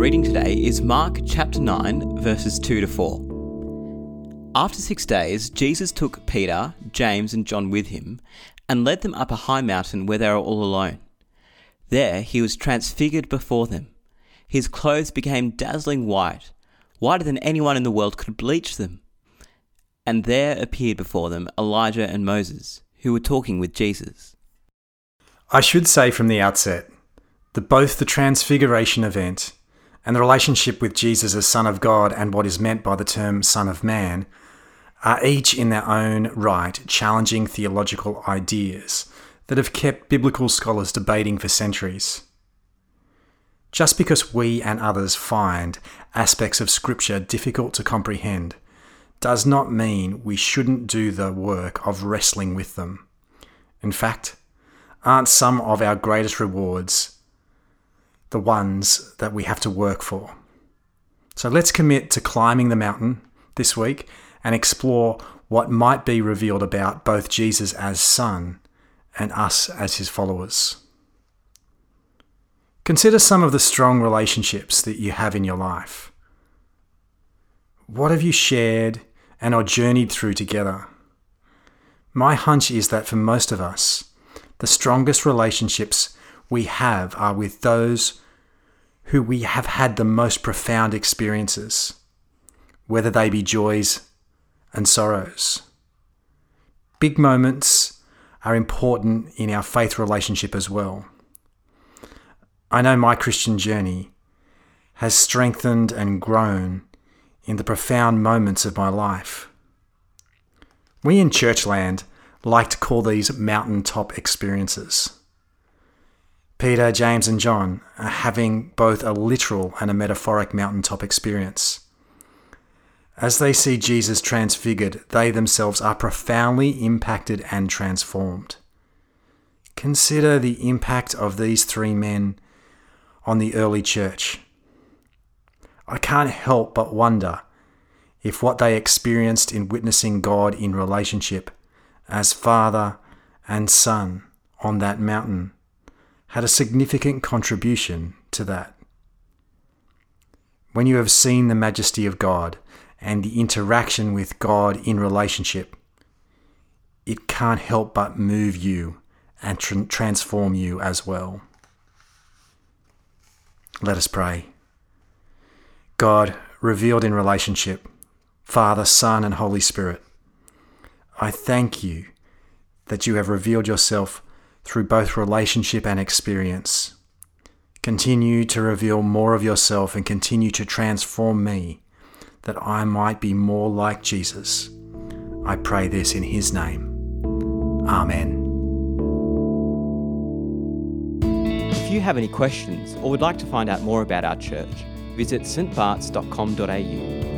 reading today is Mark chapter 9, verses 2 to 4. After six days, Jesus took Peter, James, and John with him and led them up a high mountain where they were all alone. There he was transfigured before them. His clothes became dazzling white, whiter than anyone in the world could bleach them. And there appeared before them Elijah and Moses, who were talking with Jesus. I should say from the outset that both the Transfiguration event and the relationship with Jesus as Son of God and what is meant by the term Son of Man are each in their own right challenging theological ideas that have kept biblical scholars debating for centuries. Just because we and others find aspects of Scripture difficult to comprehend does not mean we shouldn't do the work of wrestling with them. In fact, aren't some of our greatest rewards the ones that we have to work for? So let's commit to climbing the mountain this week and explore what might be revealed about both Jesus as Son and us as his followers. Consider some of the strong relationships that you have in your life. What have you shared and or journeyed through together? My hunch is that for most of us, the strongest relationships we have are with those who we have had the most profound experiences, whether they be joys and sorrows. Big moments are important in our faith relationship as well. I know my Christian journey has strengthened and grown in the profound moments of my life. We in Churchland like to call these mountaintop experiences. Peter, James, and John are having both a literal and a metaphoric mountaintop experience. As they see Jesus transfigured, they themselves are profoundly impacted and transformed. Consider the impact of these three men on the early church. I can't help but wonder if what they experienced in witnessing God in relationship as Father and Son on that mountain had a significant contribution to that. When you have seen the majesty of God and the interaction with God in relationship, it can't help but move you and tr- transform you as well. Let us pray. God, revealed in relationship, Father, Son, and Holy Spirit, I thank you that you have revealed yourself through both relationship and experience. Continue to reveal more of yourself and continue to transform me that I might be more like Jesus. I pray this in his name. Amen. If you have any questions or would like to find out more about our church, visit stbarts.com.au